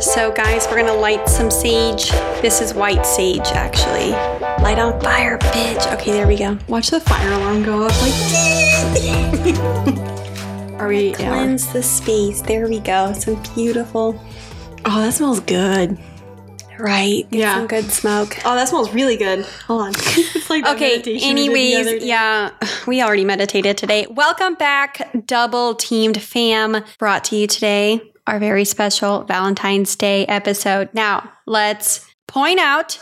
So, guys, we're gonna light some sage. This is white sage, actually. Light on fire, bitch. Okay, there we go. Watch the fire alarm go off. Like, are we? Yeah. Cleanse the space. There we go. Some beautiful. Oh, that smells good. Right. Get Yeah. Some good smoke. Oh, that smells really good. Hold on. it's like Okay, meditation we did the other anyways, yeah, we already meditated today. Welcome back, double teamed fam, brought to you today, our very special Valentine's Day episode. Now, let's point out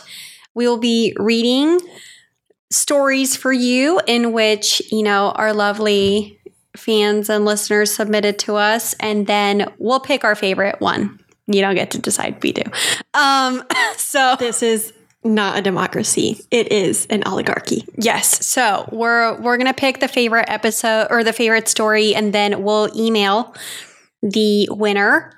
we will be reading stories for you in which, you know, our lovely fans and listeners submitted to us, and then we'll pick our favorite one. You don't get to decide, we do. Um, so This is not a democracy. It is an oligarchy. Yes. So we're we're gonna pick the favorite episode or the favorite story, and then we'll email the winner.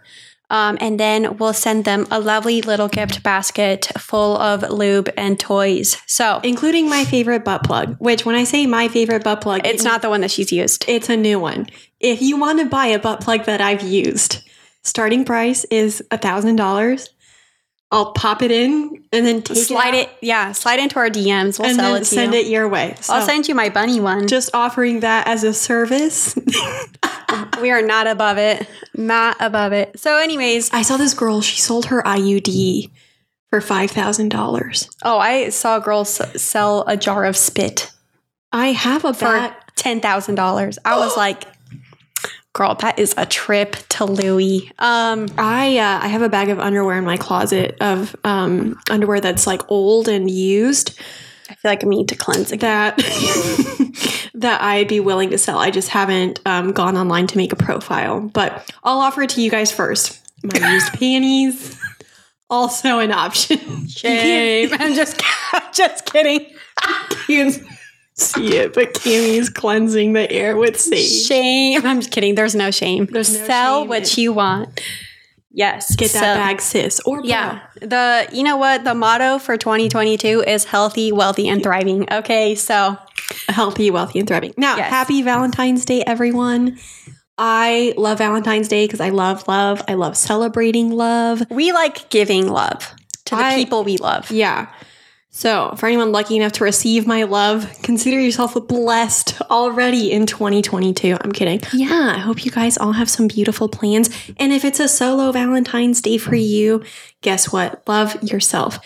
Um, and then we'll send them a lovely little gift basket full of lube and toys. So Including my favorite butt plug, which when I say my favorite butt plug, it's not the one that she's used. it's a new one. If you want to buy a butt plug that I've used, starting price is a thousand dollars. I'll pop it in and then take slide it, it, yeah, slide into our DMs. We'll and sell it to send you. it your way. So I'll send you my bunny one. just offering that as a service. we are not above it. Not above it. So, anyways, I saw this girl. She sold her IUD for five thousand dollars. oh, I saw a girl s- sell a jar of spit. I have a for bat. ten thousand dollars. I was like, "Girl, that is a trip to Louis." Um, I uh, I have a bag of underwear in my closet of um, underwear that's like old and used I feel like I need to cleanse again. that that I'd be willing to sell. I just haven't um, gone online to make a profile, but I'll offer it to you guys first. My used panties, also an option. Shame. I'm just, just kidding. Can't see it, but Cami's cleansing the air with sage. Shame. I'm just kidding. There's no shame. There's no Sell shame what in- you want. Yes. Get that so- bag, sis, or Yeah. The you know what the motto for 2022 is healthy, wealthy, and thriving. Okay, so healthy, wealthy, and thriving. Now, Yes. happy Valentine's Day, everyone. I love Valentine's Day because I love love. I love celebrating love. we like giving love to the I- people we love. Yeah. So, for anyone lucky enough to receive my love, consider yourself blessed already in 2022. I'm kidding. Yeah, I hope you guys all have some beautiful plans. And if it's a solo Valentine's Day for you, guess what? Love yourself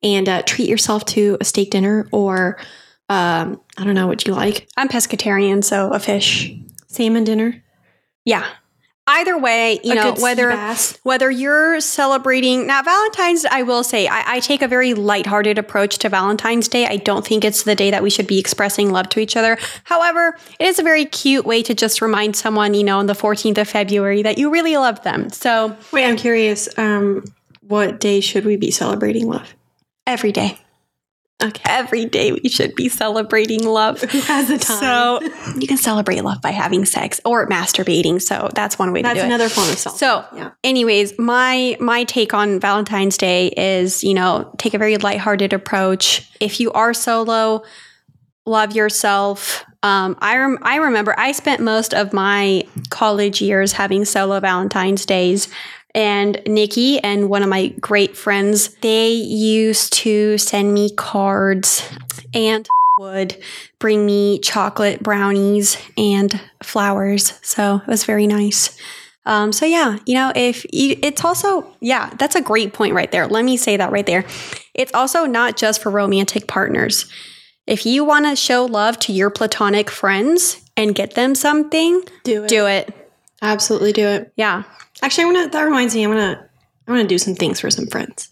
and uh, treat yourself to a steak dinner or um, I don't know what you like, I'm pescatarian, so a fish. salmon dinner. Yeah. Either way, you A know, whether whether you're celebrating now Valentine's, I will say I, I take a very lighthearted approach to Valentine's Day. I don't think it's the day that we should be expressing love to each other. However, it is a very cute way to just remind someone, you know, on the 14th of February that you really love them. So Wait, I'm curious. Um, what day should we be celebrating love? every day, Okay. every day we should be celebrating love. Who has the time? So you can celebrate love by having sex or masturbating. So that's one way to that's do it. That's another form of self. So, yeah. anyways, my my take on Valentine's Day is, you know, take a very lighthearted approach. If you are solo, love yourself. Um, I rem- I remember I spent most of my college years having solo Valentine's days. And Niki and one of my great friends, they used to send me cards and would bring me chocolate brownies and flowers. So it was very nice. Um, so yeah, you know, if you, it's also yeah, that's a great point right there. Let me say that right there. It's also not just for romantic partners. If you want to show love to your platonic friends and get them something, Do it. do it. Absolutely do it. Yeah. Actually, I want to. That reminds me. I want to. I want to do some things for some friends,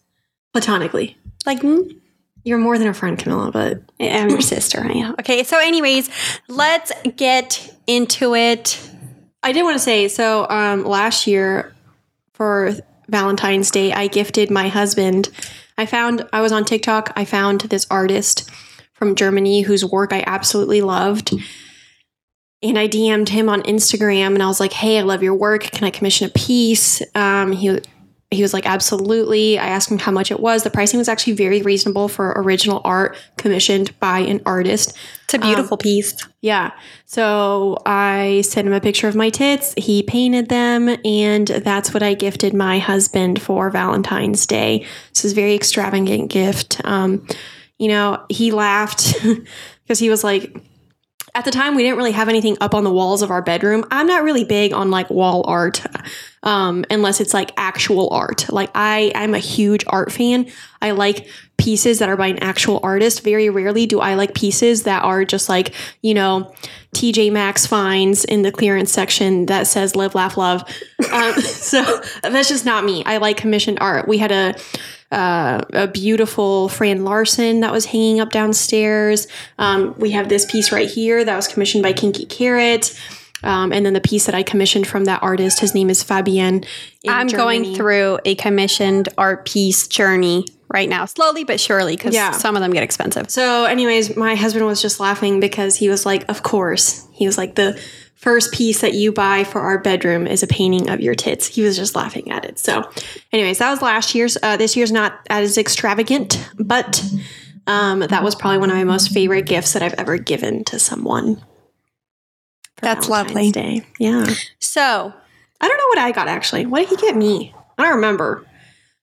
platonically. Like mm, You're more than a friend, Camilla, but I'm your sister. I know. Okay. So, anyways, let's get into it. I did want to say. So, um, last year for Valentine's Day, I gifted my husband. I found I was on TikTok. I found this artist from Germany whose work I absolutely loved. And I DM'd him on Instagram and I was like, hey, I love your work. Can I commission a piece? Um, he he was like, absolutely. I asked him how much it was. The pricing was actually very reasonable for original art commissioned by an artist. It's a beautiful piece. Yeah. So I sent him a picture of my tits. He painted them, and that's what I gifted my husband for Valentine's Day. This is a very extravagant gift. Um, you know, he laughed because he was like, at the time we didn't really have anything up on the walls of our bedroom. I'm not really big on like wall art. Um, unless it's like actual art. Like I, I'm a huge art fan. I like pieces that are by an actual artist. Very rarely do I like pieces that are just like, you know, TJ Maxx finds in the clearance section that says live, laugh, love. Um, so that's just not me. I like commissioned art. We had a, uh, a beautiful Fran Larson that was hanging up downstairs. Um, we have this piece right here that was commissioned by Kinky Carrot. Um, and then the piece that I commissioned from that artist, his name is Fabienne. I'm going through a commissioned art piece journey right now, slowly but surely, because Yeah. some of them get expensive. So, anyways, my husband was just laughing because he was like, Of course. He was like, The first piece that you buy for our bedroom is a painting of your tits. He was just laughing at it. So, anyways, that was last year's. Uh, this year's not as extravagant, but um, that was probably one of my most favorite gifts that I've ever given to someone. That's Valentine's lovely. Day. Yeah. So, I don't know what I got actually. What did he get me? I don't remember.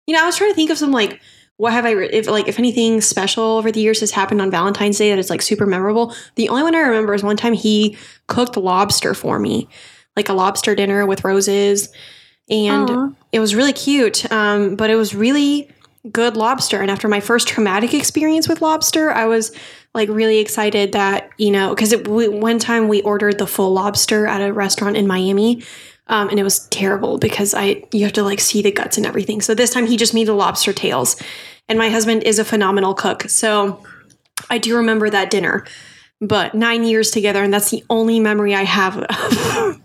You know, I was trying to think of some like what have I re- if like if anything special over the years has happened on Valentine's Day that is like super memorable. The only one I remember is one time he cooked lobster for me, like a lobster dinner with roses, and Aw. it was really cute. Um, but it was really good lobster. And after my first traumatic experience with lobster, I was like really excited that you know because we, one time we ordered the full lobster at a restaurant in Miami. Um, and it was terrible because I you have to like see the guts and everything. So this time he just made the lobster tails, and my husband is a phenomenal cook. So I do remember that dinner, but nine years together, and that's the only memory I have.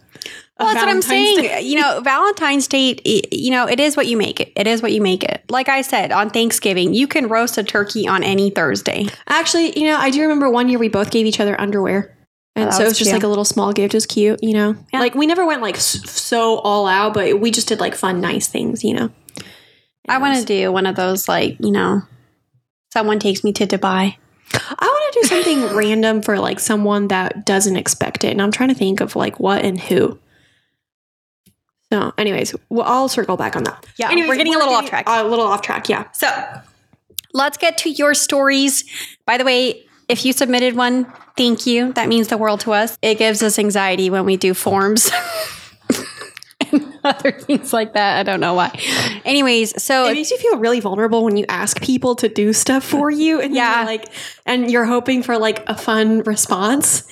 Of, well, that's what I'm saying. Day. You know, Valentine's Day, you know, it is what you make it. It is what you make it. Like I said, on Thanksgiving, you can roast a turkey on any Thursday. Actually, you know, I do remember one year we both gave each other underwear. Oh, and Oh, so it was was just like a little small gift. It was cute, you know? Yeah. Like we never went like so all out, but we just did like fun, nice things, you know? I want to do one of those, like, you know, someone takes me to Dubai. I want to do something random for like someone that doesn't expect it. And I'm trying to think of like what and who. So, anyways, well, I'll circle back on that. Yeah, Anyways, we're getting a little off track. A little off track, yeah. So let's get to your stories. By the way, if you submitted one, thank you. That means the world to us. It gives us anxiety when we do forms and other things like that. I don't know why. Anyways, so It makes you feel really vulnerable when you ask people to do stuff for you, and Yeah. yeah, like, and you're hoping for like a fun response.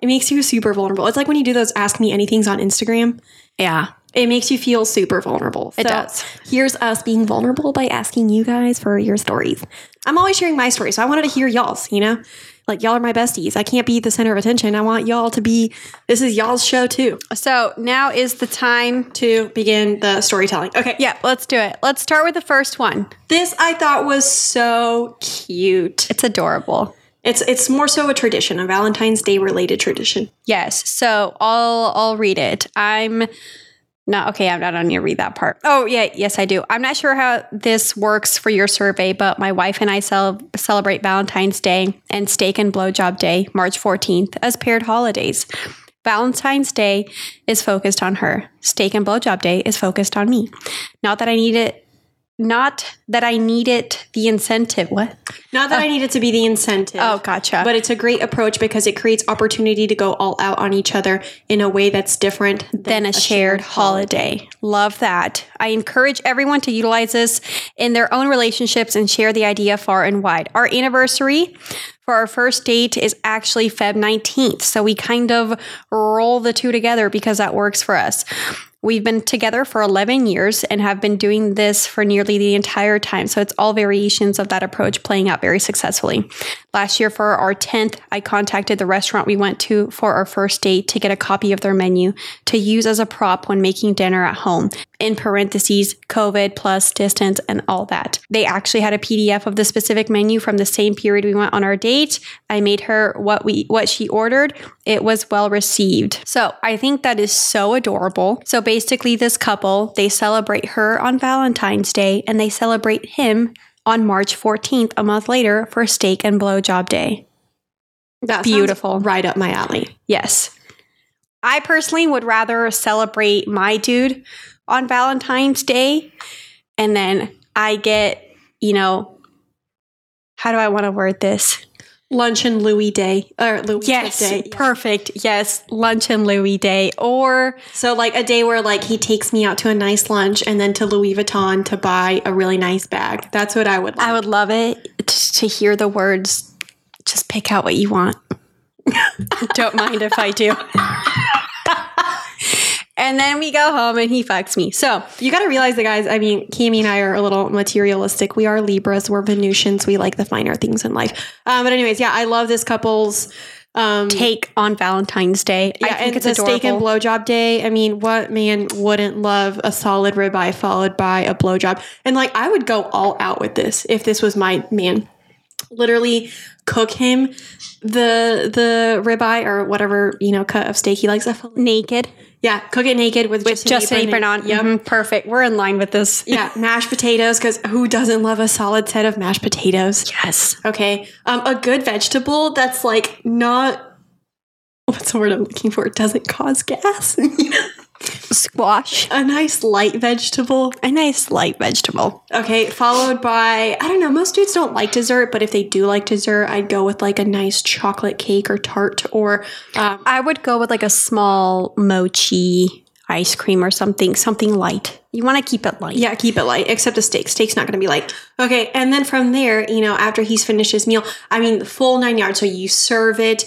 It makes you super vulnerable. It's like when you do those ask me anythings on Instagram. yeah, It makes you feel super vulnerable. It So, does. Here's us being vulnerable by asking you guys for your stories. I'm always sharing my story, so I wanted to hear y'all's, you know? Like, y'all are my besties. I can't be the center of attention. I want y'all to be, this is y'all's show too, so now is the time. to begin the storytelling. Okay. Yeah, let's do it. Let's start with the first one. This I thought was so cute. It's adorable. It's it's more so a tradition, a Valentine's Day related tradition. Yes. So I'll I'll read it. I'm not okay. I'm not on to read that part. Oh yeah, yes I do. I'm not sure how this works for your survey, but my wife and I cel- celebrate Valentine's Day and Steak and Blowjob Day, March 14th, as paired holidays. Valentine's Day is focused on her. Steak and Blowjob Day is focused on me. Not that I need it. Not that I needed the incentive. What? Not that I need it to be the incentive. Oh, gotcha. But it's a great approach because it creates opportunity to go all out on each other in a way that's different than, than a shared holiday. Love that. I encourage everyone to utilize this in their own relationships and share the idea far and wide. Our anniversary for our first date is actually Feb 19th. So we kind of roll the two together because that works for us. We've been together for 11 years and have been doing this for nearly the entire time. So it's all variations of that approach playing out very successfully. Last year, for our 10th, I contacted the restaurant we went to for our first date to get a copy of their menu to use as a prop when making dinner at home. In parentheses, COVID plus distance and all that. They actually had a PDF of the specific menu from the same period we went on our date. I made her what we what she ordered. It was well received. So I think that is so adorable. So basically, this couple they celebrate her on Valentine's Day and they celebrate him on March 14th, a month later, for steak and blowjob day. That's Beautiful. right up my alley. Yes. I personally would rather celebrate my dude on Valentine's Day and then I get, you know, how do I want to word this? Lunch and Louis Day or Louis Yes, Day. perfect. Yes, lunch and Louis Day. Or So like a day where like he takes me out to a nice lunch and then to Louis Vuitton to buy a really nice bag. That's what I would like. I would love it to hear the words. Just pick out what you want. Don't mind if I do. and then we go home and he fucks me. So You got to realize that, guys. I mean, Cami and I are a little materialistic. We are Libras. We're Venusians. We like the finer things in life. Um, but anyways, yeah, I love this couple's um, take on Valentine's Day. Yeah, I think and it's a steak and blowjob day. I mean, what man wouldn't love a solid ribeye followed by a blowjob? And like, I would go all out with this if this was my man. Literally cook him the the ribeye or whatever you know cut of steak he likes. naked Yeah, cook it naked with, with just an apron on. Yep. Mhm, perfect. We're in line with this. Yeah, mashed potatoes because who doesn't love a solid set of mashed potatoes? Yes. Okay, um, a good vegetable that's like not what's the word I'm looking for? It doesn't cause gas. Squash. a nice light vegetable. A nice light vegetable. Okay, followed by I don't know. Most dudes don't like dessert, but if they do like dessert, I'd go with like a nice chocolate cake or tart or um, I would go with like a small mochi ice cream or something, something light. You want to keep it light. yeah, keep it light. Except a steak. Steak's not going to be light. Okay, and then from there, you know, after he's finished his meal, I mean, the full nine yards. So you serve it,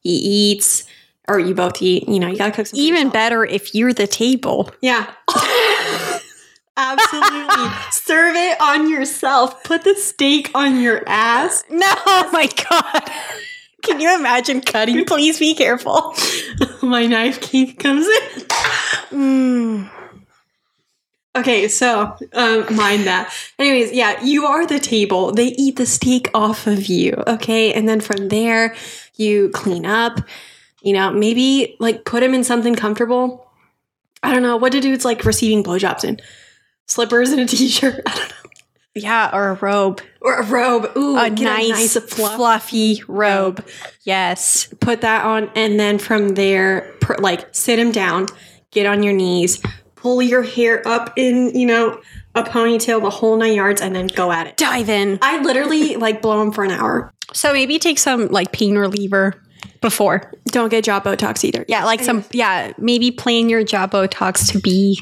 he eats, or you both eat. You know, you gotta cook some. Even better if you're the table. Yeah. Absolutely. Serve it on yourself. Put the steak on your ass. No, oh my God. Can you imagine cutting? Please be careful. My knife cake comes in. Mm. Okay, so um, mind that. Anyways, yeah, you are the table. They eat the steak off of you. Okay, and then from there, you clean up. You know, maybe like put him in something comfortable. I don't know. What do dudes like receiving blowjobs in? Slippers and a t-shirt. I don't know. Yeah, or a robe. Or a robe. Ooh, uh, A get nice, fluff. fluffy robe. Yes. Put that on, and then from there, pr- like sit him down, get on your knees, pull your hair up in, you know, a ponytail, the whole nine yards, and then go at it. Dive in. I literally like blow him for an hour. So maybe take some like pain reliever before. Don't get jaw Botox either. Yeah, like some, yeah, maybe plan your job Botox to be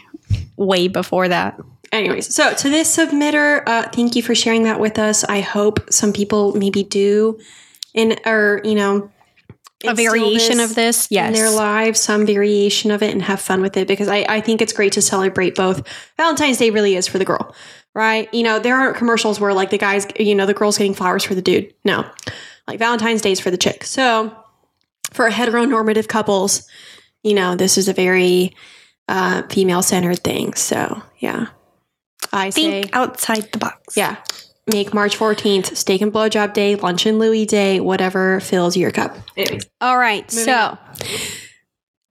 way before that. Anyways, so to this submitter, uh, thank you for sharing that with us. I hope some people maybe do, in or you know, A variation of this. Yes. in their lives, some variation of it, and have fun with it because I, I think it's great to celebrate both. Valentine's Day really is for the girl, right? You know, there aren't commercials where like the guys, you know, the girl's getting flowers for the dude. No, like Valentine's Day is for the chick. So for heteronormative couples, you know, this is a very uh, female centered thing. So yeah, I say Think outside the box. yeah. Make March 14th steak and blowjob day, lunch and Louis day, whatever fills your cup. Anyways. All right. Moving so on.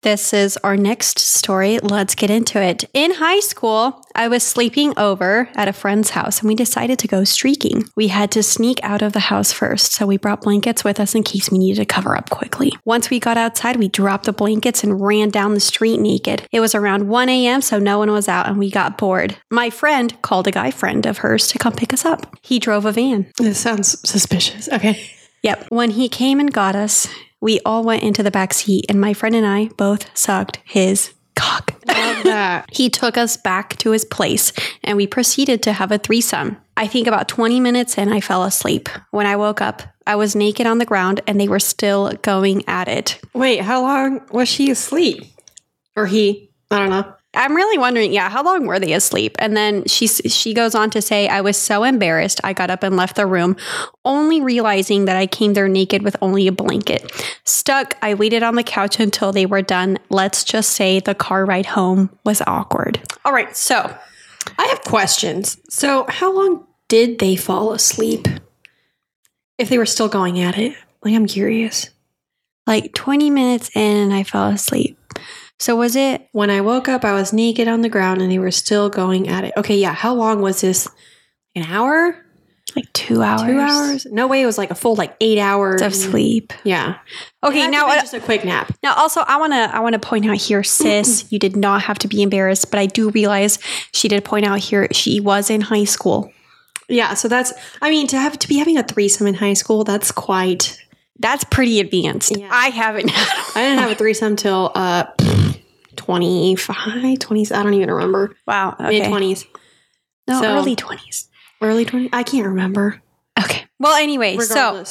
This is our next story. Let's get into it. In high school, I was sleeping over at a friend's house and we decided to go streaking. We had to sneak out of the house first, so we brought blankets with us in case we needed to cover up quickly. Once we got outside, we dropped the blankets and ran down the street naked. It was around 1 a.m., so no one was out and we got bored. My friend called a guy friend of hers to come pick us up. He drove a van. This sounds suspicious. Okay. Yep. When he came and got us, we all went into the back seat, and my friend and I both sucked his cock. Love that. He took us back to his place, and we proceeded to have a threesome. I think about 20 minutes in, I fell asleep. When I woke up, I was naked on the ground, and they were still going at it. Wait, how long was she asleep? Or he? I don't know. I'm really wondering, yeah, how long were they asleep? And then she she goes on to say, I was so embarrassed, I got up and left the room, only realizing that I came there naked with only a blanket. Stuck, I waited on the couch until they were done. Let's just say the car ride home was awkward. All right, so I have questions. So, how long did they fall asleep? If they were still going at it? Like, I'm curious. Like 20 minutes in, I fell asleep. So was it When I woke up, I was naked on the ground and they were still going at it. Okay, yeah. How long was this? An hour? like two hours? Two hours? No way. It was like a full like eight hours of sleep. Yeah. Okay, It had to now uh, just a quick nap. Now, also, I want to I want to point out here, sis, you did not have to be embarrassed, but I do realize she did point out here she was in high school. Yeah. So that's. I mean, to have to be having a threesome in high school, that's quite. That's pretty advanced. Yeah. I haven't. I didn't have a threesome till uh 25, 20s. I don't even remember. wow. Okay. Mid twenties, No, So- early twenties. early twenties. I can't remember. Okay. Well, anyway, so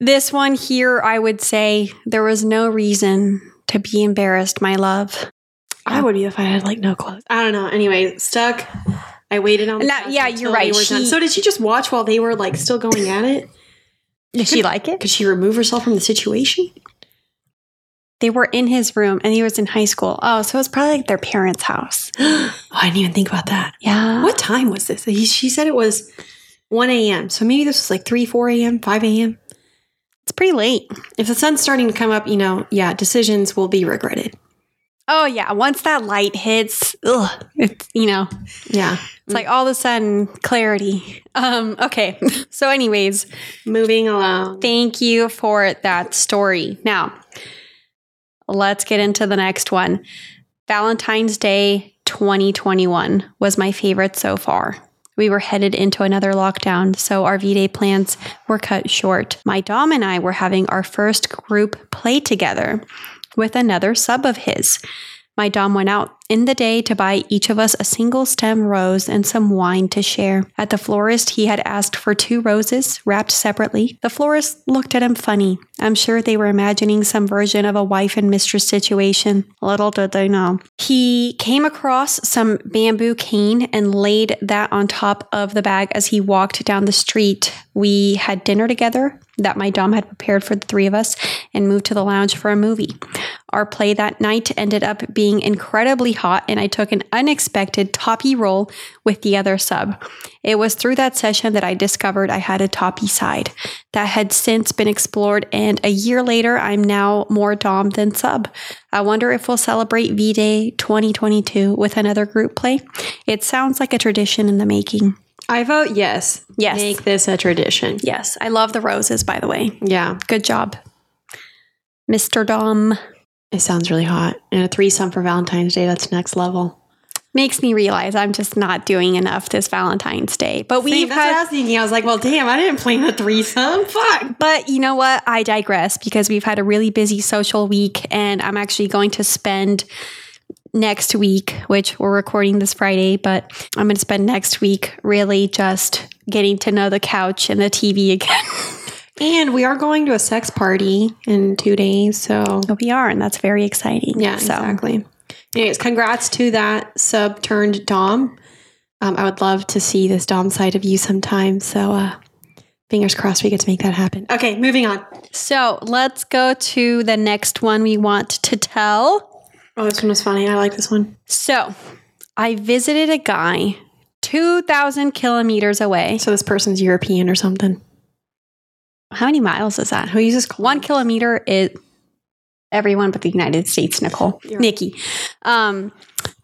this one here, I would say there was no reason to be embarrassed, my love. I would be if I had like no clothes. I don't know. Anyway, stuck. I waited on. the No, yeah, you're right. She- So did she just watch while they were like still going at it? Did she like it? Could she remove herself from the situation? They were in his room, and he was in high school. Oh, so it was probably like their parents' house. oh, I didn't even think about that. Yeah. What time was this? He, she said it was 1 a.m. So maybe this was like 3, 4 a.m., 5 a.m. It's pretty late. If the sun's starting to come up, you know, yeah, decisions will be regretted. Oh yeah, once that light hits, ugh, it's you know, Yeah. it's like all of a sudden clarity. Um, okay. So, anyways, Moving along. thank you for that story. Now, let's get into the next one. Valentine's Day 2021 was my favorite so far. We were headed into another lockdown, so our V Day plans were cut short. My Dom and I were having our first group play together with another sub of his. My Dom went out in the day to buy each of us a single stem rose and some wine to share. At the florist, he had asked for two roses wrapped separately. The florist looked at him funny. I'm sure they were imagining some version of a wife and mistress situation. Little did they know. He came across some bamboo cane and laid that on top of the bag as he walked down the street. We had dinner together that my Dom had prepared for the three of us and moved to the lounge for a movie. Our play that night ended up being incredibly hot, and I took an unexpected toppy role with the other sub. It was through that session that I discovered I had a toppy side. That had since been explored, and a year later, I'm now more Dom than sub. I wonder if we'll celebrate V Day 2022 with another group play. It sounds like a tradition in the making. I vote yes. Yes. Make this a tradition. Yes, I love the roses, by the way. Yeah. Good job, Mr. Dom. It sounds really hot. And a threesome for Valentine's Day, that's next level. Makes me realize I'm just not doing enough this Valentine's Day. But we've that's what I had, was thinking. I was like, well, damn, I didn't plan a threesome. Fuck. but you know what? I digress because we've had a really busy social week, and I'm actually going to spend next week, which we're recording this Friday, but I'm going to spend next week really just getting to know the couch and the TV again. And we are going to a sex party in two days. So, we are, and that's very exciting. yeah, so exactly. Anyways, congrats to that sub turned Dom. Um, I would love to see this Dom side of you sometime. So, uh, fingers crossed we get to make that happen. Okay, moving on. so let's go to the next one we want to tell. Oh, this one was funny. I like this one. So I visited a guy 2,000 kilometers away. So, this person's European or something. How many miles is that? Who uses One kilometer is everyone but the United States, Nicole. You're- Niki. Um,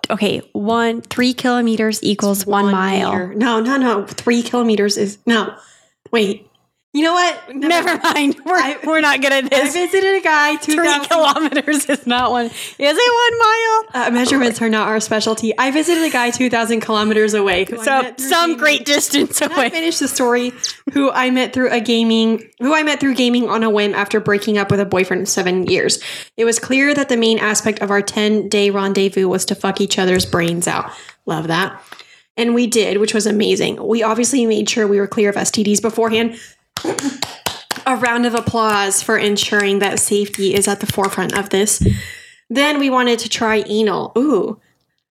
okay, one, three kilometers equals one, mile. meter. No, no, no. Three kilometers is no. Wait. You know what? Never mind. We're, I- we're not good at this. I visited a guy. Three kilometers is not one. Is it one mile? Uh, measurements are not our specialty. I visited a guy two thousand kilometers away. So some great distance Can I away. finish the story? Who I met through a gaming, who I met through gaming on a whim after breaking up with a boyfriend of seven years. It was clear that the main aspect of our ten day rendezvous was to fuck each other's brains out. Love that. And we did, which was amazing. We obviously made sure we were clear of STDs beforehand. A round of applause for ensuring that safety is at the forefront of this. Then we wanted to try anal. Ooh.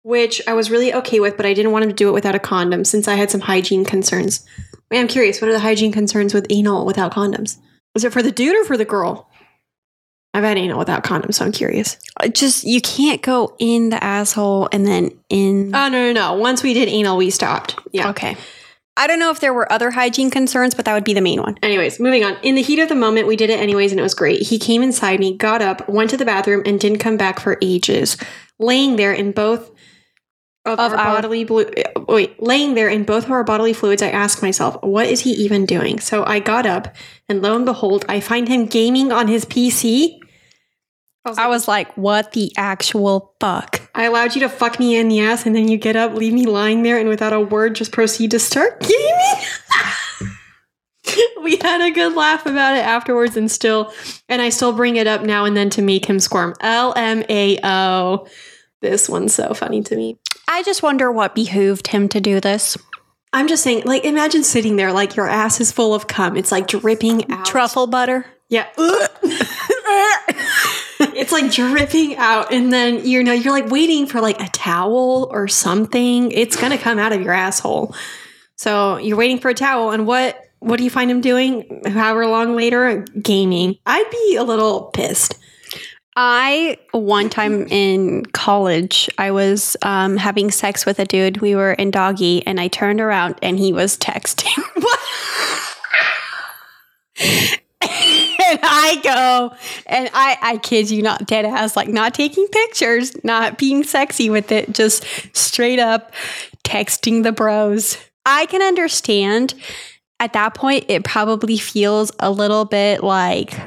Which I was really okay with, but I didn't want him to do it without a condom since I had some hygiene concerns. Wait, I'm curious, what are the hygiene concerns with anal without condoms? Is it for the dude or for the girl? I've had anal without condoms, so I'm curious. Just you can't go in the asshole and then in. Oh no, no, no. Once we did anal, we stopped. Yeah. okay. I don't know if there were other hygiene concerns, but that would be the main one. Anyways, moving on. In the heat of the moment, we did it anyways, and it was great. He came inside me, got up, went to the bathroom, and didn't come back for ages. Laying there in both of, Of our, our- bodily blue. Wait, laying there in both of our bodily fluids, I asked myself, what is he even doing? So I got up, and lo and behold, I find him gaming on his PC. I was like, what the actual fuck? I allowed you to fuck me in the ass, and then you get up, leave me lying there, and without a word, just proceed to start gaming. we had a good laugh about it afterwards, and still, and I still bring it up now and then to make him squirm. LMAO. This one's so funny to me. I just wonder what behooved him to do this. I'm just saying, like, imagine sitting there, like, your ass is full of cum. It's like dripping out. Truffle butter. Yeah. It's like dripping out. And then, you know, you're like waiting for like a towel or something. It's going to come out of your asshole. So you're waiting for a towel. And what, what do you find him doing however long later? Gaming. I'd be a little pissed. I one time in college, I was um, having sex with a dude. We were in doggy, and I turned around and he was texting. and I go, and I, I kid you not, dead ass, like not taking pictures, not being sexy with it, just straight up texting the bros. I can understand at that point, it probably feels a little bit like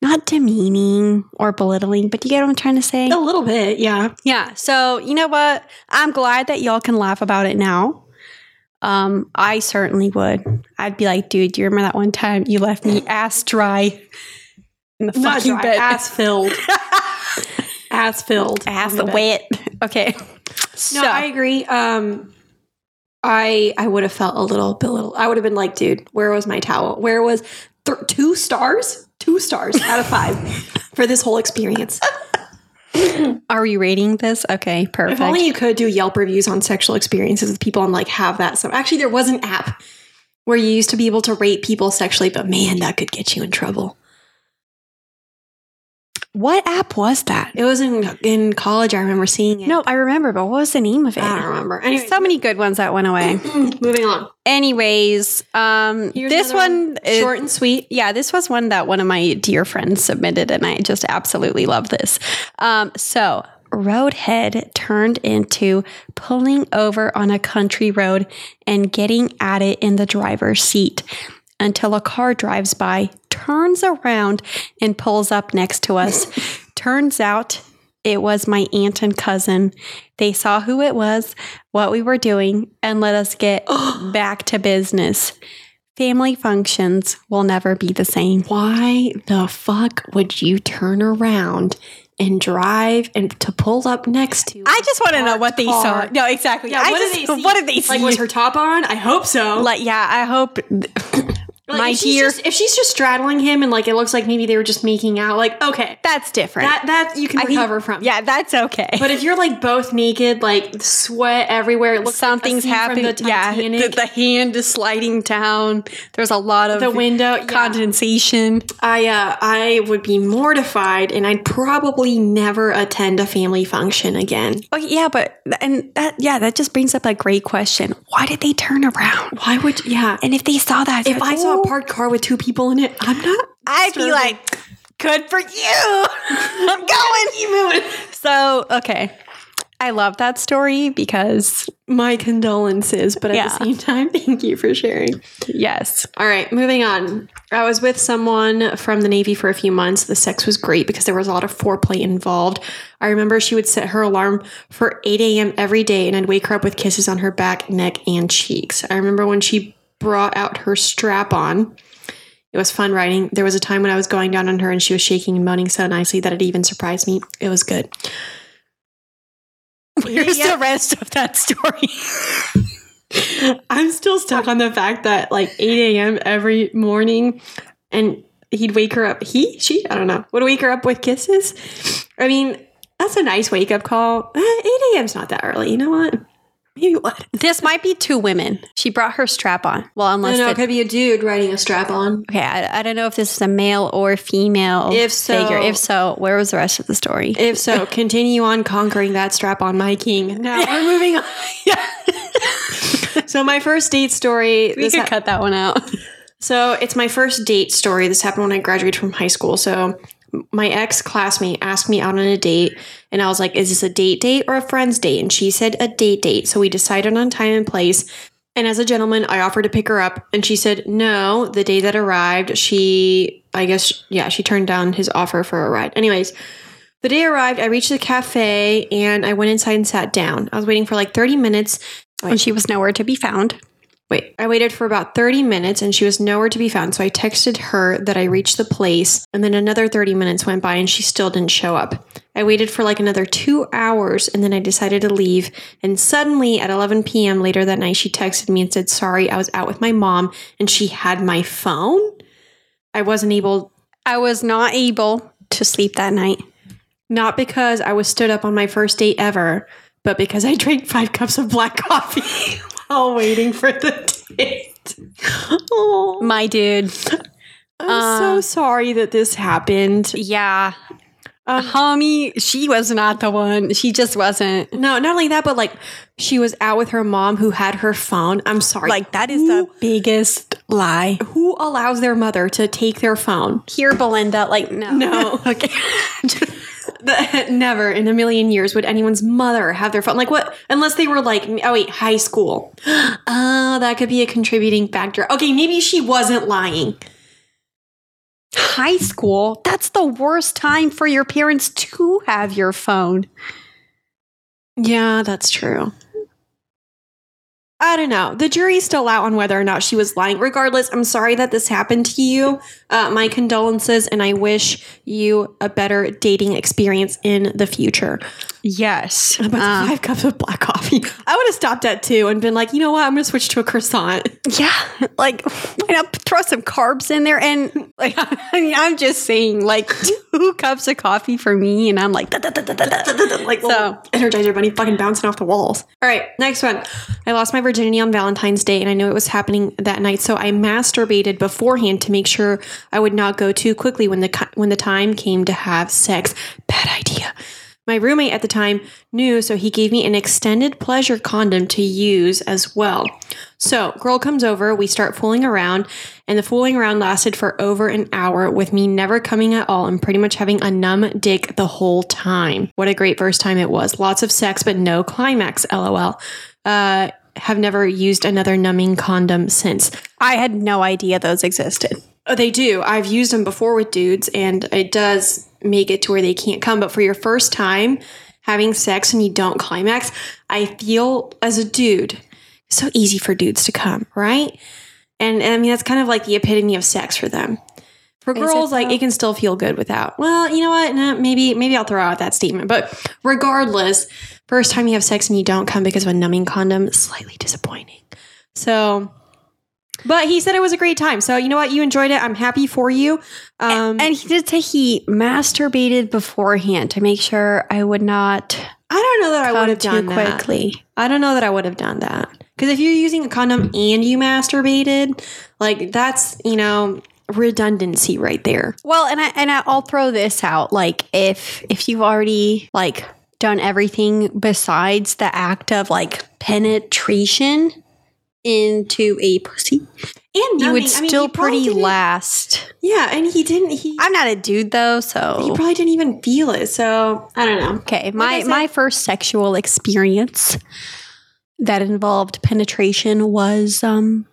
not demeaning or belittling, but you get what I'm trying to say? A little bit. Yeah. Yeah. So, you know what? I'm glad that y'all can laugh about it now. Um, I certainly would. I'd be like, dude, do you remember that one time you left me ass dry in the Not fucking dry, bed? ass filled. ass filled. ass on the bed. wet. Okay. So, No, I agree. Um, I I would have felt a little belittled. I would have been like, dude, where was my towel? Where was th- two stars? Two stars out of five for this whole experience. Are we rating this? Okay, perfect. If only you could do Yelp reviews on sexual experiences with people and like have that. So actually, there was an app where you used to be able to rate people sexually, but man, that could get you in trouble. What app was that? It was in in college. I remember seeing it. No, I remember, but what was the name of it? I don't remember. Anyway, So many good ones that went away. moving on. Anyways, um, Here's this one, is- short and sweet. yeah, this was one that one of my dear friends submitted, and I just absolutely love this. Um, so, Roadhead turned into pulling over on a country road and getting at it in the driver's seat until a car drives by, turns around, and pulls up next to us. Turns out it was my aunt and cousin. They saw who it was, what we were doing, and let us get back to business. Family functions will never be the same. why the fuck would you turn around and drive and to pull up next to? I just want to know what they car. saw. No, exactly. yeah, I what just, did they see? What did they see? Like, was her top on? I hope so. like, yeah, I hope. Like, my if she's dear- just- if she's just straddling him and like it looks like maybe they were just making out, like okay, that's different. that that you can I recover from. Yeah, that's okay. But if you're like both naked, like sweat everywhere, it looks Something's like happening. Yeah, the, the hand is sliding down. There's a lot of the window. Yeah. condensation. I uh, I would be mortified, and I'd probably never attend a family function again. Oh yeah, but and that yeah, that just brings up a great question. Why did they turn around? Why would yeah? And if they saw that, If I saw a parked car with two people in it, I'm not. I'd be like, "Good for you, I'm going." you moving. So okay, I love that story because My condolences, but at Yeah. the same time, thank you for sharing. yes, All right, moving on. I was with someone from the Navy for a few months. The sex was great because there was a lot of foreplay involved. I remember she would set her alarm for 8 a.m. every day, and I'd wake her up with kisses on her back, neck, and cheeks. I remember when she brought out her strap on. It was fun riding. There was a time when I was going down on her and she was shaking and moaning so nicely that it even surprised me. It was good. where's the rest of that story? I'm still stuck on the fact that like 8 a.m. every morning and he'd wake her up. He, she, I don't know, would wake her up with kisses. I mean, that's a nice wake up call. Eh, 8 a.m.'s not that early. You know what? Maybe what? this might be two women. She brought her strap on. Well, unless know. the- It could be a dude riding a strap on. okay, I, I don't know if this is a male or female. If so- figure. if so, where was the rest of the story? If so, continue on conquering that strap on, my king. Now we're moving on. So my first date story. We could hap- cut that one out. So it's my first date story. This happened when I graduated from high school. So my ex classmate asked me out on a date, and I was like, "Is this a date date or a friend's date?" And she said a date date. So we decided on time and place. And as a gentleman, I offered to pick her up, and she said no. The day that arrived, she, I guess, yeah, she turned down his offer for a ride. Anyways, the day arrived. I reached the cafe, and I went inside and sat down. I was waiting for like thirty minutes. And she was nowhere to be found. Wait, I waited for about 30 minutes and she was nowhere to be found. So I texted her that I reached the place, and then another 30 minutes went by and she still didn't show up. I waited for like another two hours and then I decided to leave. And suddenly at 11 p.m. later that night, she texted me and said, Sorry, I was out with my mom and she had my phone. I wasn't able, I was not able to sleep that night. not because I was stood up on my first date ever, but because I drank five cups of black coffee while waiting for the date. Oh. My dude. I'm so Uh, sorry that this happened. Yeah. Um, Homie, she was not the one. She just wasn't. No, not only that, but like she was out with her mom who had her phone. I'm sorry. Like, that is the biggest lie. who allows their mother to take their phone? Here, Belinda, like, no. No. okay. The- never in a million years would anyone's mother have their phone. Like what? Unless they were like, oh wait, high school. Oh, that could be a contributing factor. Okay, maybe she wasn't lying. High school, that's the worst time for your parents to have your phone. Yeah, that's true. I don't know. The jury's still out on whether or not she was lying. Regardless, I'm sorry that this happened to you. Uh, my condolences, and I wish you a better dating experience in the future. Yes. About Uh, five cups of black coffee. I would have stopped at two and been like, you know what? I'm going to switch to a croissant. yeah. Like, why not throw some carbs in there? And, like, I mean, I'm just saying, like, two cups of coffee for me. And I'm like, da, da, da, like So- so Energizer Bunny fucking bouncing off the walls. All right, next one. I lost my virginity on Valentine's Day, and I knew it was happening that night, so I masturbated beforehand to make sure I would not go too quickly when the when the time came to have sex. Bad idea. My roommate at the time knew, so he gave me an extended pleasure condom to use as well. So, girl comes over, we start fooling around, and the fooling around lasted for over an hour with me never coming at all and pretty much having a numb dick the whole time. What a great first time it was. Lots of sex, but no climax, lol. Uh, have never used another numbing condom since. I had no idea those existed. Oh, they do. I've used them before with dudes, and it does make it to where they can't come. But for your first time having sex and you don't climax, I feel as a dude, so easy for dudes to come, right? And, and I mean, that's kind of like the epitome of sex for them. For Is it girls, like it can still feel good without. Well, you know what? No, maybe maybe I'll throw out that statement. But regardless, first time you have sex and you don't come because of a numbing condom, slightly disappointing. So, but he said it was a great time. So you know what? You enjoyed it. I'm happy for you. Um, And he did say he masturbated beforehand to make sure I would not I don't know that I would have done that. quickly. I don't know that I would have done that because if you're using a condom and you masturbated, like that's you know redundancy right there. Well, and I and I- I'll throw this out. Like if if you've already like done everything besides the act of like penetration into a pussy, And you would numbing. I mean, still pretty last. Yeah, and he didn't. He I'm not a dude though, so he probably didn't even feel it. So I don't know. okay. My said- my first sexual experience that involved penetration was um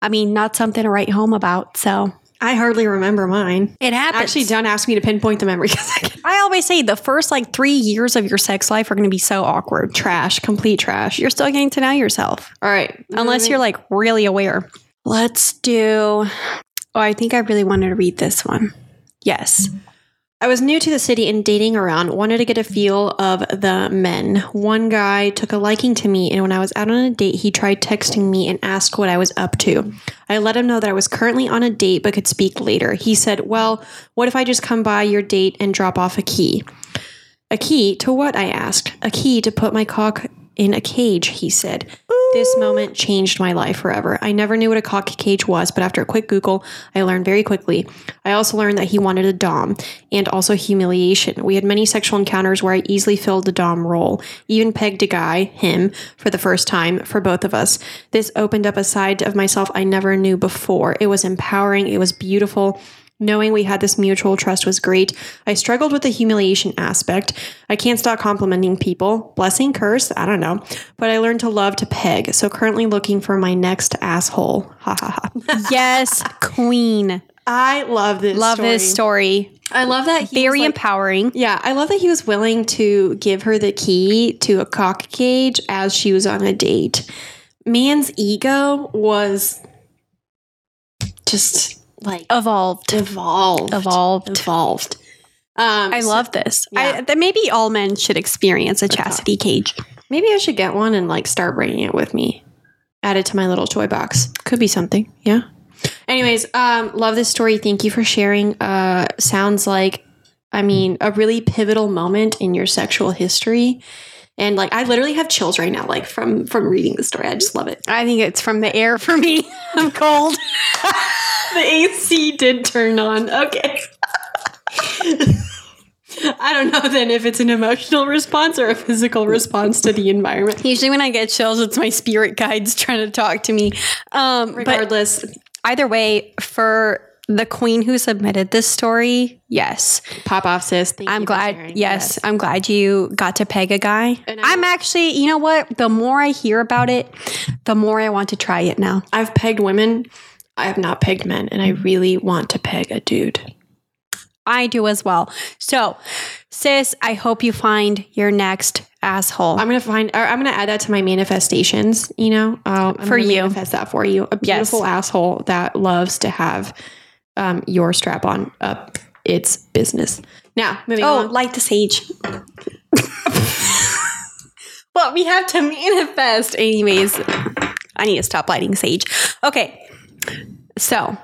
I mean, not something to write home about. So I hardly remember mine. it happens. Actually, don't ask me to pinpoint the memory because I I always say the first like three years of your sex life are going to be so awkward. trash, complete trash. You're still getting to know yourself, All right, unless you're like really aware. Let's do. Oh, I think I really wanted to read this one. Yes. I was new to the city and dating around, wanted to get a feel of the men. One guy took a liking to me, and when I was out on a date, he tried texting me and asked what I was up to. I let him know that I was currently on a date but could speak later. He said, Well, what if I just come by your date and drop off a key? A key to what? I asked. A key to put my cock in a cage, he said. This moment changed my life forever. I never knew what a cock cage was, but after a quick Google, I learned very quickly. I also learned that he wanted a Dom and also humiliation. We had many sexual encounters where I easily filled the Dom role, even pegged a guy, him, for the first time for both of us. This opened up a side of myself I never knew before. It was empowering, it was beautiful. Knowing we had this mutual trust was great. I struggled with the humiliation aspect. I can't stop complimenting people. Blessing, curse, I don't know. But I learned to love to peg. So currently looking for my next asshole. Ha ha ha. yes, queen. I love this. Love story. this story. I love that. He Very like- empowering. yeah, I love that he was willing to give her the key to a cock cage as she was on a date. Man's ego was just like Evolved. evolved. Evolved. Evolved. Um, I so love this. yeah. I, that maybe all men should experience a chastity cage. maybe I should get one and like start bringing it with me. Add it to my little toy box. Could be something. Yeah. Anyways, um, love this story. Thank you for sharing. Uh, sounds like, I mean, a really pivotal moment in your sexual history. And like, I literally have chills right now, like from from reading the story. I just love it. I think it's from the air for me. I'm cold. The AC did turn on. Okay. I don't know then if it's an emotional response or a physical response to the environment. Usually when I get chills, it's my spirit guides trying to talk to me. Um, Regardless, either way, for the queen who submitted this story, yes, pop off, sis. Thank I'm glad. Yes, I'm glad you got to peg a guy. And I- I'm actually, you know what? The more I hear about it, the more I want to try it now. I've pegged women. I have not pegged men, and I really want to peg a dude. I do as well. So, sis, I hope you find your next asshole. I'm gonna find. Or I'm gonna add that to my manifestations. You know, um, I'm For you. manifest that for you. A Yes. beautiful asshole that loves to have um, your strap on up its business. Now, moving on. oh, on. light the sage. well, we have to manifest. Anyways, I need to stop lighting sage. Okay. So, oh,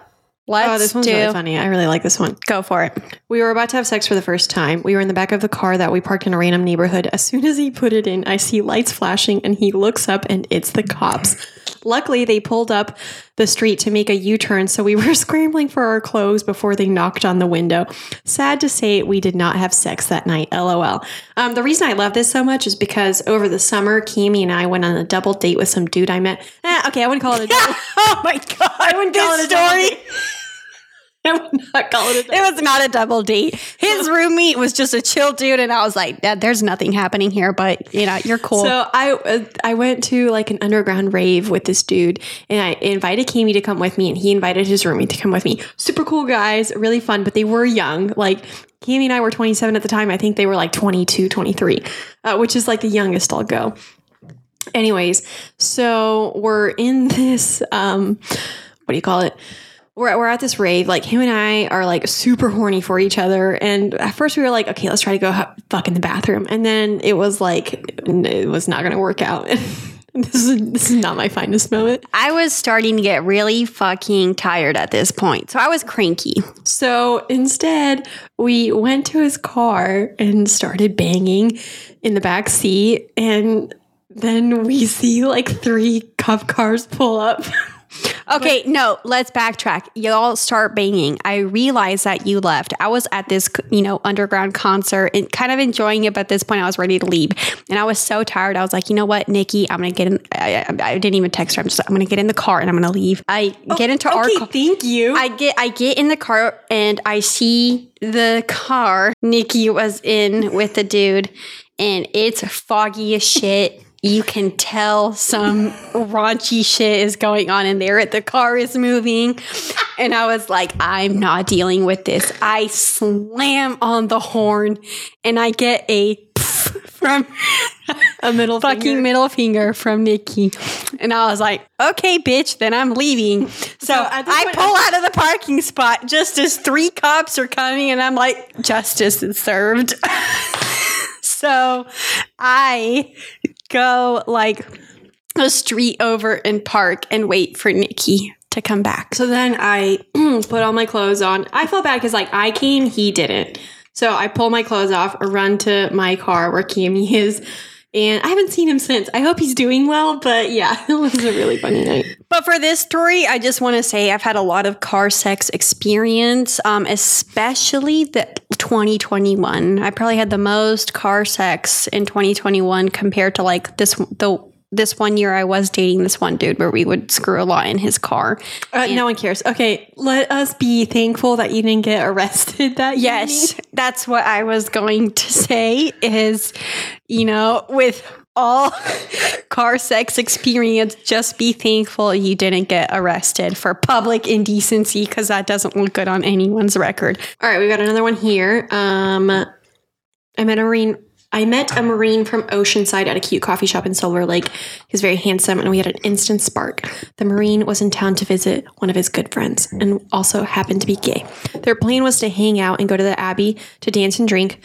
let's Oh, this one's do really funny. I really like this one. go for it. We were about to have sex for the first time. We were in the back of the car that we parked in a random neighborhood. As soon as he put it in, I see lights flashing and he looks up and it's the cops. Luckily, they pulled up the street to make a U turn, so we were scrambling for our clothes before they knocked on the window. Sad to say, we did not have sex that night. LOL. Um, the reason I love this so much is because over the summer, Cami and I went on a double date with some dude I met. Eh, okay, I wouldn't call it a double. oh my god! I wouldn't call it a date. I would not call it a double It was not a double date. His roommate was just a chill dude, and I was like, "Yeah, "There's nothing happening here." But you know, you're cool. So I uh, I went to like an underground rave with this dude, and I invited Cami to come with me, and he invited his roommate to come with me. Super cool guys, really fun, but they were young. Like Cami and I were 27 at the time. I think they were like 22, 23, uh, which is like the youngest I'll go. Anyways, so we're in this um, what do you call it? We're, we're at this rave. Like him and I are like super horny for each other. And at first we were like, okay, let's try to go ha- fuck in the bathroom. And then it was like, it was not going to work out. this is this is not my finest moment. I was starting to get really fucking tired at this point, so I was cranky. So instead, we went to his car and started banging in the back seat. And then we see like three cop cars pull up. Okay, no, let's backtrack. Y'all start banging. I realized that you left. I was at this, you know, underground concert and kind of enjoying it, but at this point I was ready to leave. And I was so tired. I was like, you know what, Niki, I'm going to get in. I, I, didn't even text her. I'm just, I'm going to get in the car and I'm going to leave. I oh, get into our okay, car. thank you. I get I get in the car and I see the car Niki was in with the dude and it's foggy as shit. You can tell some raunchy shit is going on in there. The car is moving. And I was like, I'm not dealing with this. I slam on the horn and I get a from a middle fucking finger. middle finger from Niki. And I was like, okay, bitch, then I'm leaving. So, this I pull out of the parking spot just as three cops are coming, and I'm like, justice is served. so I go like a street over and park and wait for Niki to come back. So then I put all my clothes on. I felt bad because like I came, he didn't. So I pull my clothes off, run to my car where Cami is, And I haven't seen him since. I hope he's doing well, but yeah, it was a really funny night. But for this story, I just want to say I've had a lot of car sex experience, um, especially the 2021. I probably had the most car sex in 2021 compared to like this the this one year I was dating this one dude where we would screw a lot in his car. Uh, no one cares. Okay, let us be thankful that you didn't get arrested that Yes, evening. that's what I was going to say is, you know, with all car sex experience, just be thankful you didn't get arrested for public indecency because that doesn't look good on anyone's record. All right, we got another one here. Um, I met a Marine. I met a Marine from Oceanside at a cute coffee shop in Silver Lake. He was very handsome, and we had an instant spark. The Marine was in town to visit one of his good friends, and also happened to be gay. Their plan was to hang out and go to the Abbey to dance and drink.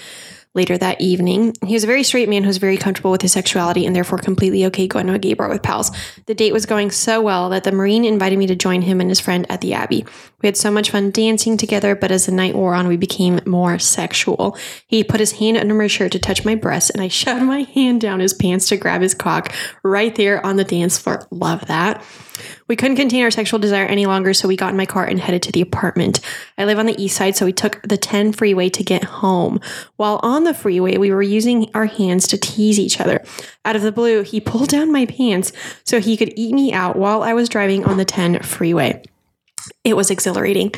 Later that evening, he was a very straight man who was very comfortable with his sexuality and therefore completely okay going to a gay bar with pals. The date was going so well that the Marine invited me to join him and his friend at the Abbey. We had so much fun dancing together, but as the night wore on, we became more sexual. He put his hand under my shirt to touch my breast, and I shoved my hand down his pants to grab his cock right there on the dance floor. Love that. We couldn't contain our sexual desire any longer, so we got in my car and headed to the apartment. I live on the east side, so we took the 10 freeway to get home. While on the freeway, we were using our hands to tease each other. Out of the blue, he pulled down my pants so he could eat me out while I was driving on the 10 freeway. It was exhilarating.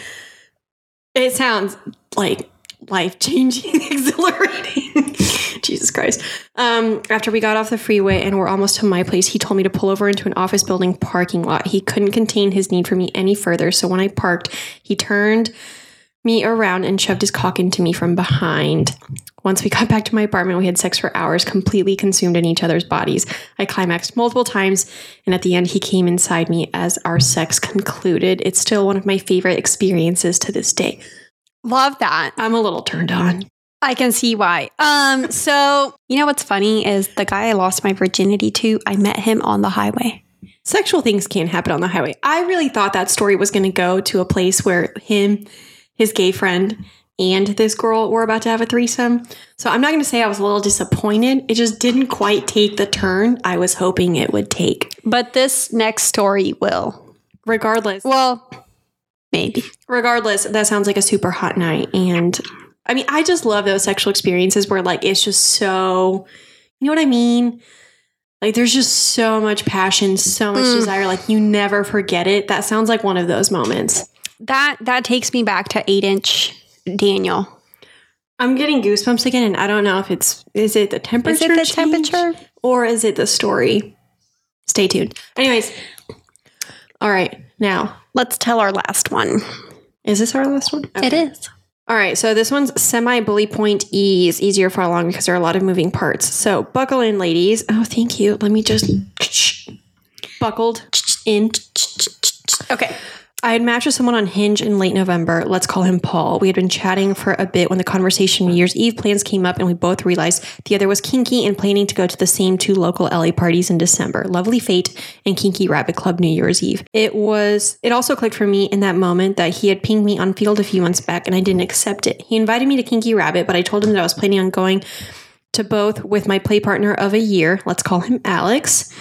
It sounds like life changing, exhilarating. Jesus Christ. Um, after we got off the freeway and were almost to my place, he told me to pull over into an office building parking lot. He couldn't contain his need for me any further, so when I parked, he turned me around and shoved his cock into me from behind. Once we got back to my apartment, we had sex for hours, completely consumed in each other's bodies. I climaxed multiple times, and at the end, he came inside me as our sex concluded. It's still one of my favorite experiences to this day. Love that. I'm a little turned on. I can see why. Um, so you know what's funny is the guy I lost my virginity to, I met him on the highway. Sexual things can't happen on the highway. I really thought that story was going to go to a place where him, his gay friend, and this girl were about to have a threesome. So I'm not going to say I was a little disappointed. It just didn't quite take the turn I was hoping it would take. But this next story will. Regardless, Well, maybe. regardless, that sounds like a super hot night. And I mean, I just love those sexual experiences where like it's just so, you know what I mean? Like there's just so much passion, so much Mm. desire. Like you never forget it. That sounds like one of those moments. That that takes me back to eight inch Daniel. I'm getting goosebumps again, and I don't know if it's is it the temperature, Is it the change temperature? or is it the story? Stay tuned. Anyways, all right. Now, Let's tell our last one. is this our last one? It is. All right, so this one's semi bully point E is easier follow along because there are a lot of moving parts. So buckle in, ladies. Oh, thank you. Let me just buckled in. Okay. I had matched with someone on Hinge in late November. Let's call him Paul. We had been chatting for a bit when the conversation New Year's Eve plans came up, and we both realized the other was kinky and planning to go to the same two local LA parties in December Lovely Fate and Kinky Rabbit Club New Year's Eve. It was, it also clicked for me in that moment that he had pinged me on Feeld a few months back, and I didn't accept it. He invited me to Kinky Rabbit, but I told him that I was planning on going to both with my play partner of a year. Let's call him Alex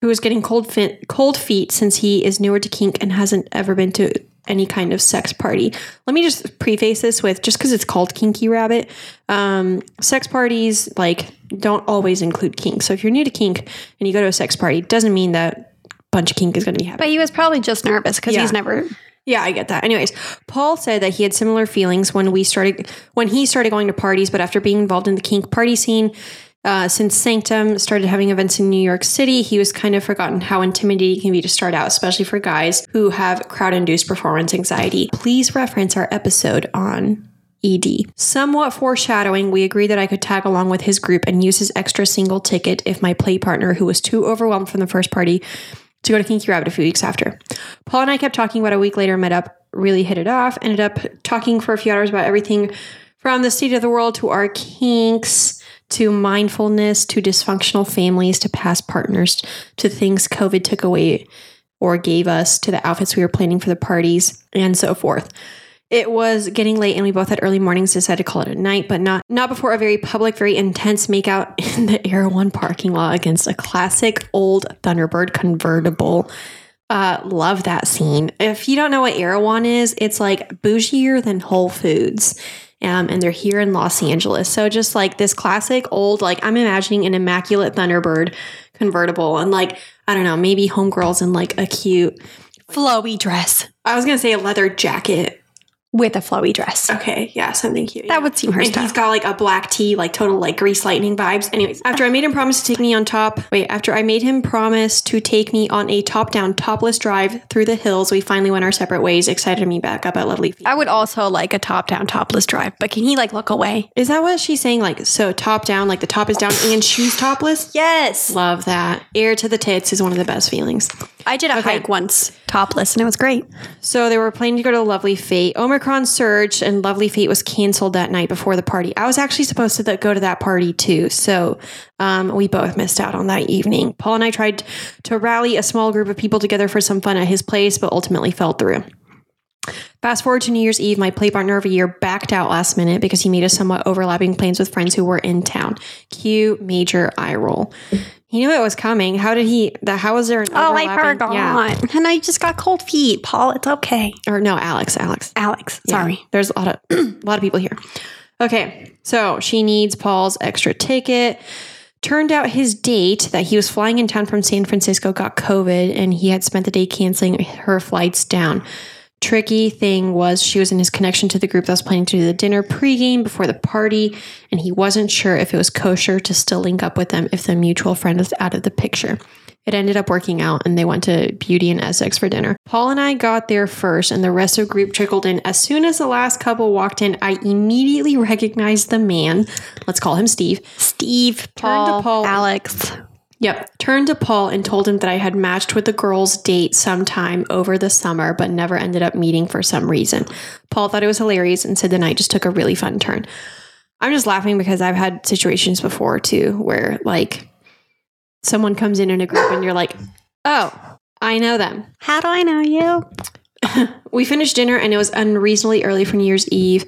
who is getting cold feet, cold feet since he is newer to kink and hasn't ever been to any kind of sex party. Let me just preface this with just because it's called Kinky Rabbit, um, sex parties like don't always include kink. So if you're new to kink and you go to a sex party, doesn't mean that a bunch of kink is going to be happening. But he was probably just nervous because Yeah. he's never. Yeah, I get that. Anyways, Paul said that he had similar feelings when we started when he started going to parties, but after being involved in the kink party scene, uh, since Sanctum started having events in New York City, he was kind of forgotten how intimidating it can be to start out, especially for guys who have crowd induced performance anxiety. Please reference our episode on ED. Somewhat foreshadowing, we agreed that I could tag along with his group and use his extra single ticket if my play partner, who was too overwhelmed from the first party, to go to Kinky Rabbit a few weeks after. Paul and I kept talking about a week later, met up, really hit it off, ended up talking for a few hours about everything from the state of the world to our kinks to mindfulness to dysfunctional families to past partners to things COVID took away or gave us to the outfits we were planning for the parties and so forth. It was getting late and we both had early mornings, decided to call it a night, but not not before a very public, very intense makeout in the Erewhon parking lot against a classic old Thunderbird convertible. Uh, love that scene. If you don't know what Erewhon is, it's like bougier than Whole Foods. Um, and they're here in Los Angeles. So just like this classic old, like I'm imagining an immaculate Thunderbird convertible and like, I don't know, maybe homegirls in like a cute Flowy dress I was gonna say a leather jacket. With a flowy dress. Okay, yeah, something cute. That yeah. would seem her and style. he's got like a black tee, like total like grease lightning vibes. Anyways, after I made him promise to take me on top, wait, after I made him promise to take me on a top down, topless drive through the hills, we finally went our separate ways, excited to meet back up at Lovely Feet. I would also like a top down topless drive, but can he like look away? Is that what she's saying? Like, so top down, like the top is down and she's topless? Yes. Love that. Air to the tits is one of the best feelings. I did a Okay. hike once topless and it was great. So they were planning to go to Lovely Fate. Omicron surged and Lovely Fate was canceled that night before the party. I was actually supposed to go to that party too. So um, we both missed out on that evening. Paul and I tried to rally a small group of people together for some fun at his place, but ultimately fell through. Fast forward to New Year's Eve, my play partner of a year backed out last minute because he made a somewhat overlapping plans with friends who were in town. Cue major eye roll. He knew it was coming. How did he? The how was there an Oh, I overlapping- forgot. Yeah. And I just got cold feet, Paul. It's okay. Or no, Alex. Alex. Alex, Yeah, sorry. there's a lot of a lot of people here. Okay, so she needs Paul's extra ticket. Turned out his date that he was flying in town from San Francisco got COVID and he had spent the day canceling her flights down. Tricky thing was she was in his connection to the group that was planning to do the dinner pregame before the party, and he wasn't sure if it was kosher to still link up with them if the mutual friend was out of the picture. It ended up working out and they went to Beauty and Essex for dinner. Paul and I got there first and the rest of the group trickled in. As soon as the last couple walked in, I immediately recognized the man. Let's call him Steve. Steve, Paul, Paul. Alex. Yep. Turned to Paul and told him that I had matched with the girl's date sometime over the summer, but never ended up meeting for some reason. Paul thought it was hilarious and said the night just took a really fun turn. I'm just laughing because I've had situations before too where like someone comes in in a group and you're like, oh, I know them. How do I know you? We finished dinner and it was unreasonably early for New Year's Eve.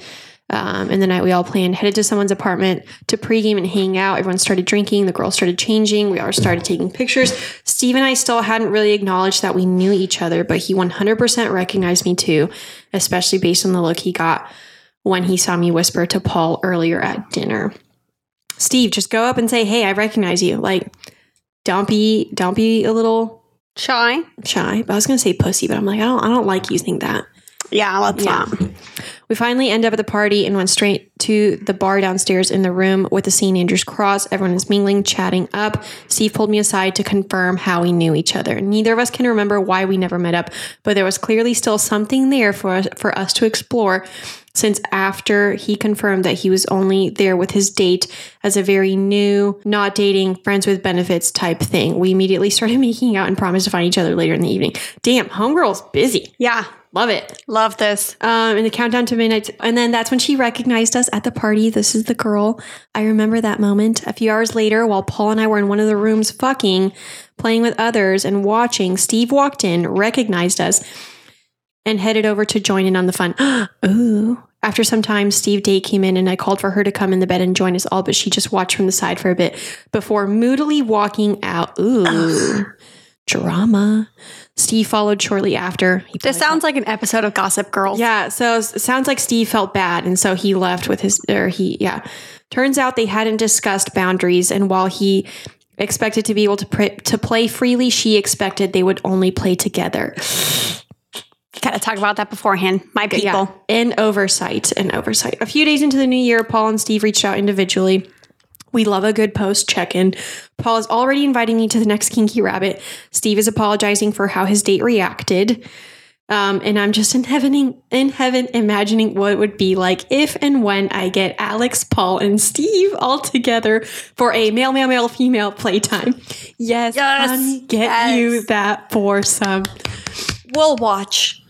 Um, and the night we all planned, headed to someone's apartment to pregame and hang out. Everyone started drinking. The girls started changing. We all started taking pictures. Steve and I still hadn't really acknowledged that we knew each other, but he 100% recognized me too, especially based on the look he got when he saw me whisper to Paul earlier at dinner. Steve, just go up and say, "Hey, I recognize you." Like, don't be, don't be a little Shy? shy. But I was gonna say pussy, but I'm like, I don't, I don't like using that. Yeah, let's Yeah. not. We finally end up at the party and went straight to the bar downstairs in the room with the St. Andrew's cross. Everyone is mingling, chatting up. Steve pulled me aside to confirm how we knew each other. Neither of us can remember why we never met up, but there was clearly still something there for us, for us to explore. Since after he confirmed that he was only there with his date as a very new, not dating, friends with benefits type thing, we immediately started making out and promised to find each other later in the evening. Damn, homegirl's busy. Yeah, Love it love this. um, in the countdown to midnight. And then that's when she recognized us at the party. This is the girl. I remember that moment. A few hours later, while Paul and I were in one of the rooms fucking, playing with others and watching, Steve walked in, recognized us, and headed over to join in on the fun. Ooh. After some time, Steve Day came in and I called for her to come in the bed and join us all, but she just watched from the side for a bit before moodily walking out. Ooh. Drama. Steve followed shortly after. This sounds like an episode of Gossip Girl. yeah, so it sounds like Steve felt bad, and so he left with his, or he, yeah. Turns out they hadn't discussed boundaries, and while he expected to be able to pr- to play freely, she expected they would only play together. Gotta talk about that beforehand. My people. Yeah, an oversight, an oversight. A few days into the new year, Paul and Steve reached out individually. We love a good post check in. Paul is already inviting me to the next Kinky Rabbit. Steve is apologizing for how his date reacted. Um, and I'm just in heaven, in heaven, imagining what it would be like if and when I get Alex, Paul, and Steve all together for a male, male, male, female playtime. Yes, Yes, honey, get yes. you that foursome. We'll watch.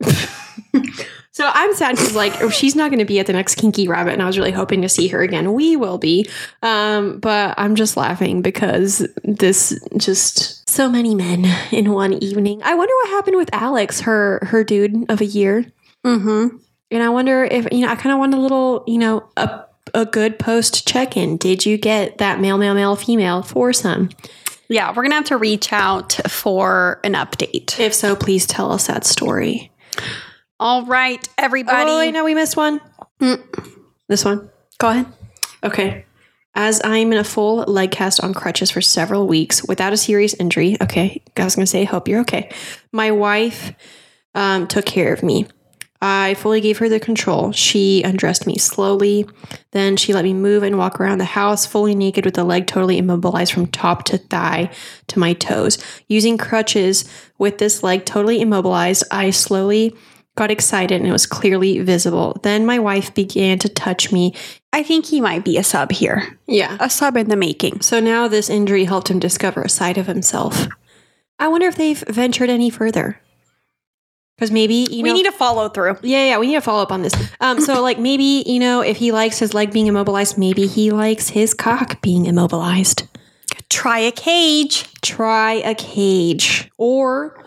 So I'm sad because like she's not going to be at the next Kinky Rabbit, and I was really hoping to see her again. We will be, um, but I'm just laughing because this just so many men in one evening. I wonder what happened with Alex, her her dude of a year. Mm-hmm. And I wonder if, you know, I kind of want a little, you know, a, a good post check in. Did you get that male, male, male, female foursome? Yeah, we're gonna have to reach out for an update. If so, please tell us that story. All right, everybody. Oh, wait, no, we missed one. Mm. This one. Go ahead. Okay. As I'm in a full leg cast on crutches for several weeks without a serious injury, okay, I was gonna say, hope you're okay. My wife um, took care of me. I fully gave her the control. She undressed me slowly. Then she let me move and walk around the house fully naked with the leg totally immobilized from top to thigh to my toes. Using crutches with this leg totally immobilized, I slowly got excited and it was clearly visible. Then my wife began to touch me. I think he might be a sub here. Yeah. A sub in the making. So now this injury helped him discover a side of himself. I wonder if they've ventured any further. Because maybe, you know. we need to follow through. yeah, yeah, we need to follow up on this. Um, so, like, maybe, you know, if he likes his leg being immobilized, maybe he likes his cock being immobilized. Try a cage. Try a cage. Or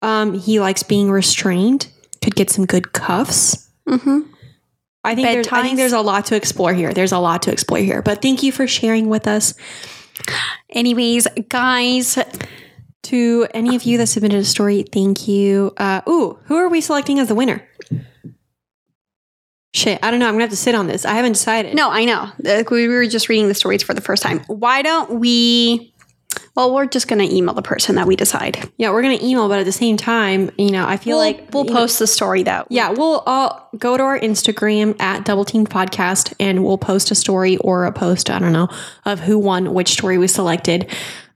um, he likes being restrained, could get some good cuffs. Mm-hmm. I think, there's, I think there's a lot to explore here. There's a lot to explore here. But thank you for sharing with us. Anyways, guys, To any of you that submitted a story, thank you. Uh, ooh, who are we selecting as the winner? Shit, I don't know. I'm gonna have to sit on this. I haven't decided. no, I know. We were just reading the stories for the first time. Why don't we? Well, we're just going to email the person that we decide. Yeah, we're gonna email, but at the same time, you know, I feel We'll, like we'll you know- post the story that. yeah, we'll all go to our Instagram at Double Team Podcast, and we'll post a story or a post. I don't know of who won, which story we selected.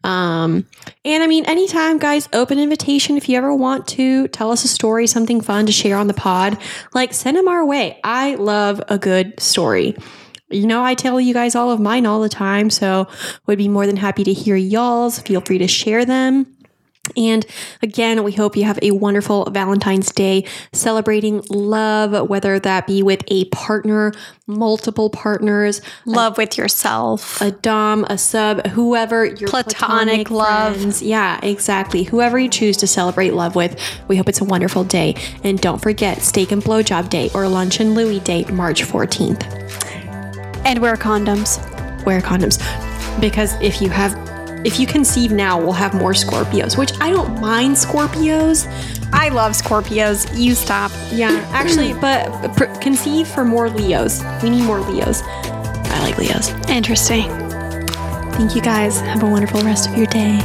Um, and I mean, anytime, guys, open invitation. If you ever want to tell us a story, something fun to share on the pod, like send them our way. I love a good story. You know, I tell you guys all of mine all the time, so would be more than happy to hear y'all's. Feel free to share them. And again, we hope you have a wonderful Valentine's Day celebrating love, whether that be with a partner, multiple partners, Love with yourself. a dom, a sub, whoever your Platonic love. Yeah, exactly. Whoever you choose to celebrate love with, we hope it's a wonderful day. And don't forget Steak and Blowjob Day or Lunch and Louie Day, March 14th. And wear condoms. Wear condoms. Because if you have if you conceive now, we'll have more Scorpios, which I don't mind Scorpios. I love Scorpios. You stop. Yeah, actually, mm. but pr- conceive for more Leos. We need more Leos. I like Leos. Interesting. Thank you guys. Have a wonderful rest of your day.